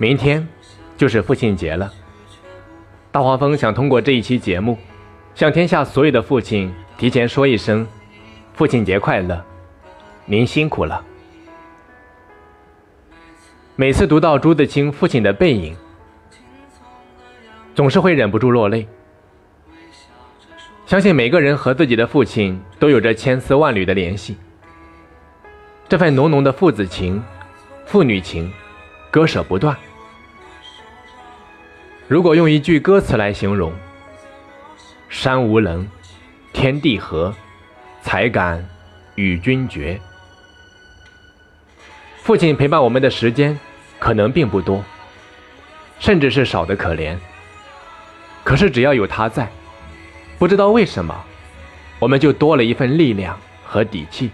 明天就是父亲节了。大黄蜂想通过这一期节目，向天下所有的父亲提前说一声：父亲节快乐，您辛苦了。每次读到朱自清父亲的背影，总是会忍不住落泪。相信每个人和自己的父亲都有着千丝万缕的联系，这份浓浓的父子情、父女情，割舍不断。如果用一句歌词来形容：“山无棱，天地合，才敢与君绝。”父亲陪伴我们的时间。可能并不多，甚至是少的可怜。可是只要有他在，不知道为什么，我们就多了一份力量和底气。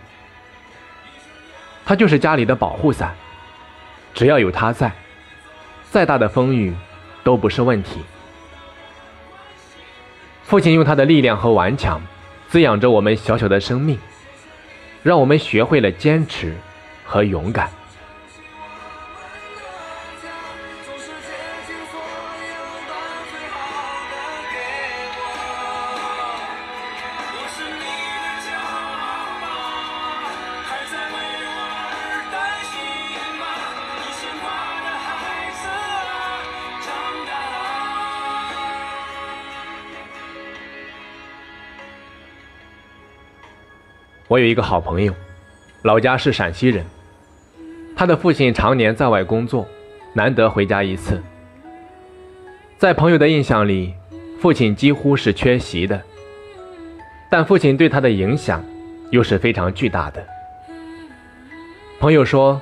他就是家里的保护伞，只要有他在，再大的风雨都不是问题。父亲用他的力量和顽强，滋养着我们小小的生命，让我们学会了坚持和勇敢。我有一个好朋友，老家是陕西人。他的父亲常年在外工作，难得回家一次。在朋友的印象里，父亲几乎是缺席的。但父亲对他的影响又是非常巨大的。朋友说，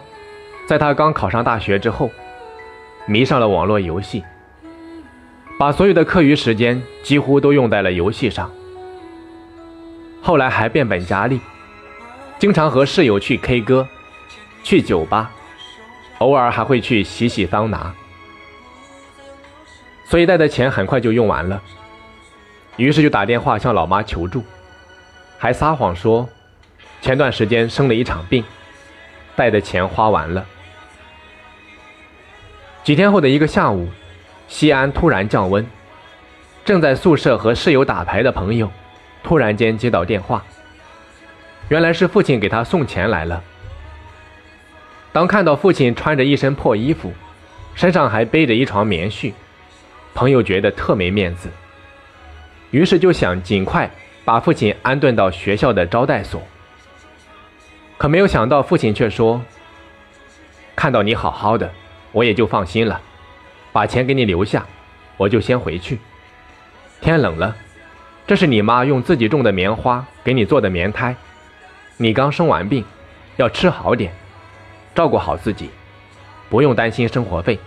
在他刚考上大学之后，迷上了网络游戏，把所有的课余时间几乎都用在了游戏上。后来还变本加厉。经常和室友去 K 歌，去酒吧，偶尔还会去洗洗桑拿，所以带的钱很快就用完了。于是就打电话向老妈求助，还撒谎说前段时间生了一场病，带的钱花完了。几天后的一个下午，西安突然降温，正在宿舍和室友打牌的朋友，突然间接到电话。原来是父亲给他送钱来了。当看到父亲穿着一身破衣服，身上还背着一床棉絮，朋友觉得特没面子，于是就想尽快把父亲安顿到学校的招待所。可没有想到，父亲却说：“看到你好好的，我也就放心了，把钱给你留下，我就先回去。天冷了，这是你妈用自己种的棉花给你做的棉胎。”你刚生完病，要吃好点，照顾好自己，不用担心生活费。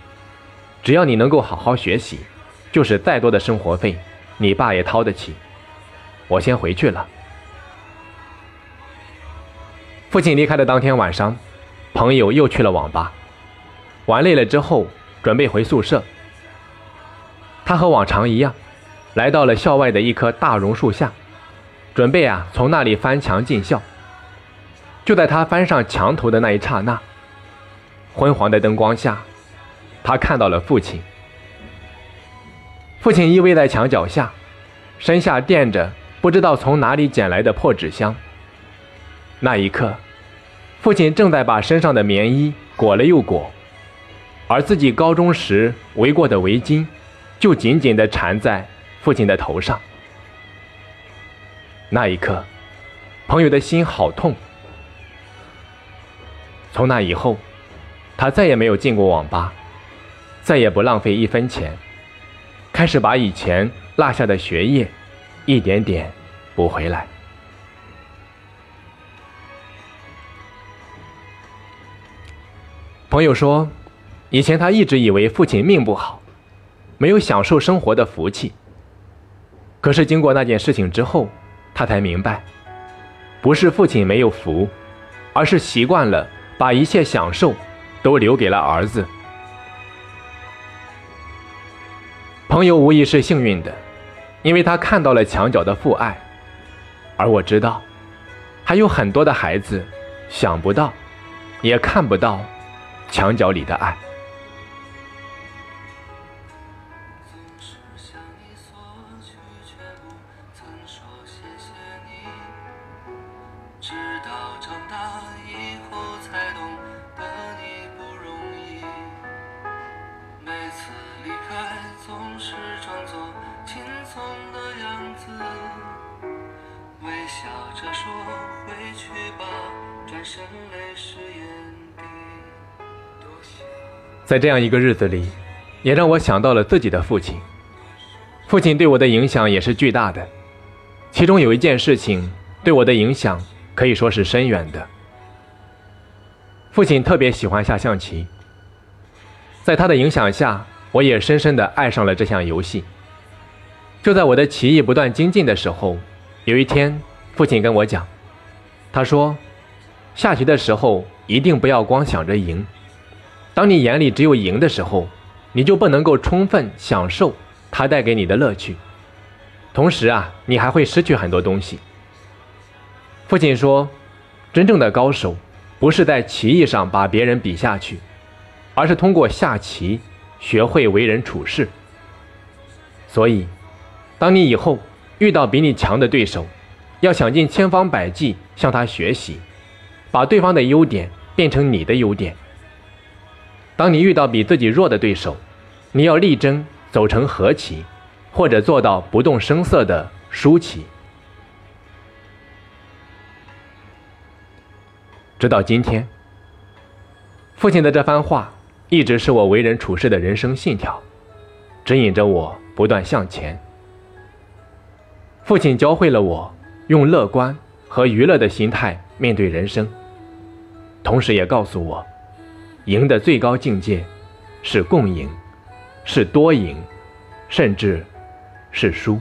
只要你能够好好学习，就是再多的生活费，你爸也掏得起。我先回去了。父亲离开的当天晚上，朋友又去了网吧，玩累了之后，准备回宿舍。他和往常一样，来到了校外的一棵大榕树下，准备啊从那里翻墙进校。就在他翻上墙头的那一刹那，昏黄的灯光下，他看到了父亲。父亲依偎在墙角下，身下垫着不知道从哪里捡来的破纸箱。那一刻，父亲正在把身上的棉衣裹了又裹，而自己高中时围过的围巾，就紧紧地缠在父亲的头上。那一刻，朋友的心好痛。从那以后，他再也没有进过网吧，再也不浪费一分钱，开始把以前落下的学业一点点补回来。朋友说，以前他一直以为父亲命不好，没有享受生活的福气。可是经过那件事情之后，他才明白，不是父亲没有福，而是习惯了。把一切享受都留给了儿子。朋友无疑是幸运的，因为他看到了墙角的父爱，而我知道，还有很多的孩子想不到，也看不到墙角里的爱。在这样一个日子里，也让我想到了自己的父亲。父亲对我的影响也是巨大的，其中有一件事情对我的影响可以说是深远的。父亲特别喜欢下象棋，在他的影响下，我也深深的爱上了这项游戏。就在我的棋艺不断精进的时候，有一天，父亲跟我讲，他说：“下棋的时候一定不要光想着赢，当你眼里只有赢的时候，你就不能够充分享受。”它带给你的乐趣，同时啊，你还会失去很多东西。父亲说，真正的高手不是在棋艺上把别人比下去，而是通过下棋学会为人处事。所以，当你以后遇到比你强的对手，要想尽千方百计向他学习，把对方的优点变成你的优点。当你遇到比自己弱的对手，你要力争。走成和棋，或者做到不动声色的输棋。直到今天，父亲的这番话一直是我为人处事的人生信条，指引着我不断向前。父亲教会了我用乐观和娱乐的心态面对人生，同时也告诉我，赢的最高境界是共赢。是多赢，甚至是输。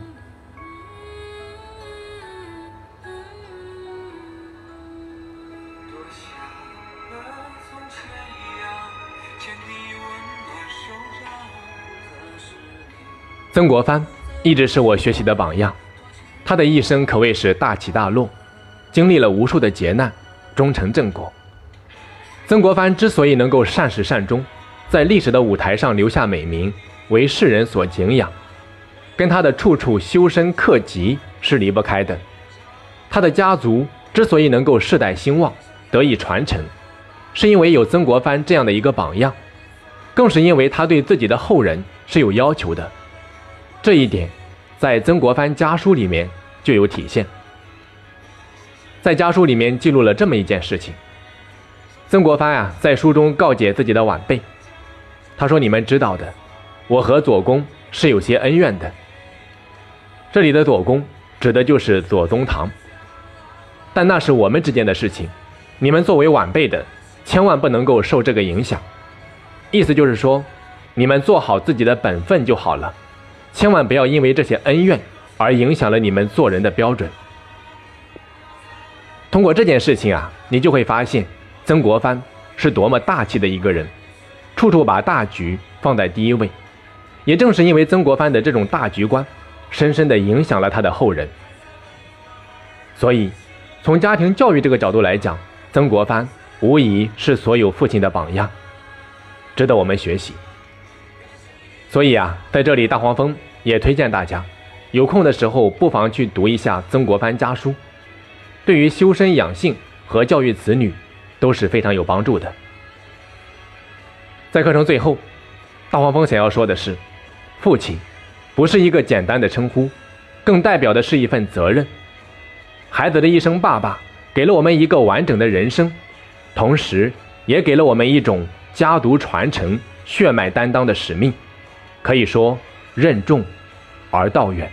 曾国藩一直是我学习的榜样，他的一生可谓是大起大落，经历了无数的劫难，终成正果。曾国藩之所以能够善始善终。在历史的舞台上留下美名，为世人所敬仰，跟他的处处修身克己是离不开的。他的家族之所以能够世代兴旺、得以传承，是因为有曾国藩这样的一个榜样，更是因为他对自己的后人是有要求的。这一点，在曾国藩家书里面就有体现。在家书里面记录了这么一件事情：曾国藩啊，在书中告诫自己的晚辈。他说：“你们知道的，我和左公是有些恩怨的。这里的左公指的就是左宗棠，但那是我们之间的事情，你们作为晚辈的，千万不能够受这个影响。意思就是说，你们做好自己的本分就好了，千万不要因为这些恩怨而影响了你们做人的标准。通过这件事情啊，你就会发现曾国藩是多么大气的一个人。”处处把大局放在第一位，也正是因为曾国藩的这种大局观，深深的影响了他的后人。所以，从家庭教育这个角度来讲，曾国藩无疑是所有父亲的榜样，值得我们学习。所以啊，在这里大黄蜂也推荐大家，有空的时候不妨去读一下曾国藩家书，对于修身养性和教育子女都是非常有帮助的。在课程最后，大黄蜂想要说的是，父亲不是一个简单的称呼，更代表的是一份责任。孩子的一声“爸爸”，给了我们一个完整的人生，同时也给了我们一种家族传承、血脉担当的使命。可以说，任重而道远。